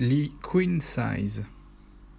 Lee Queen Size.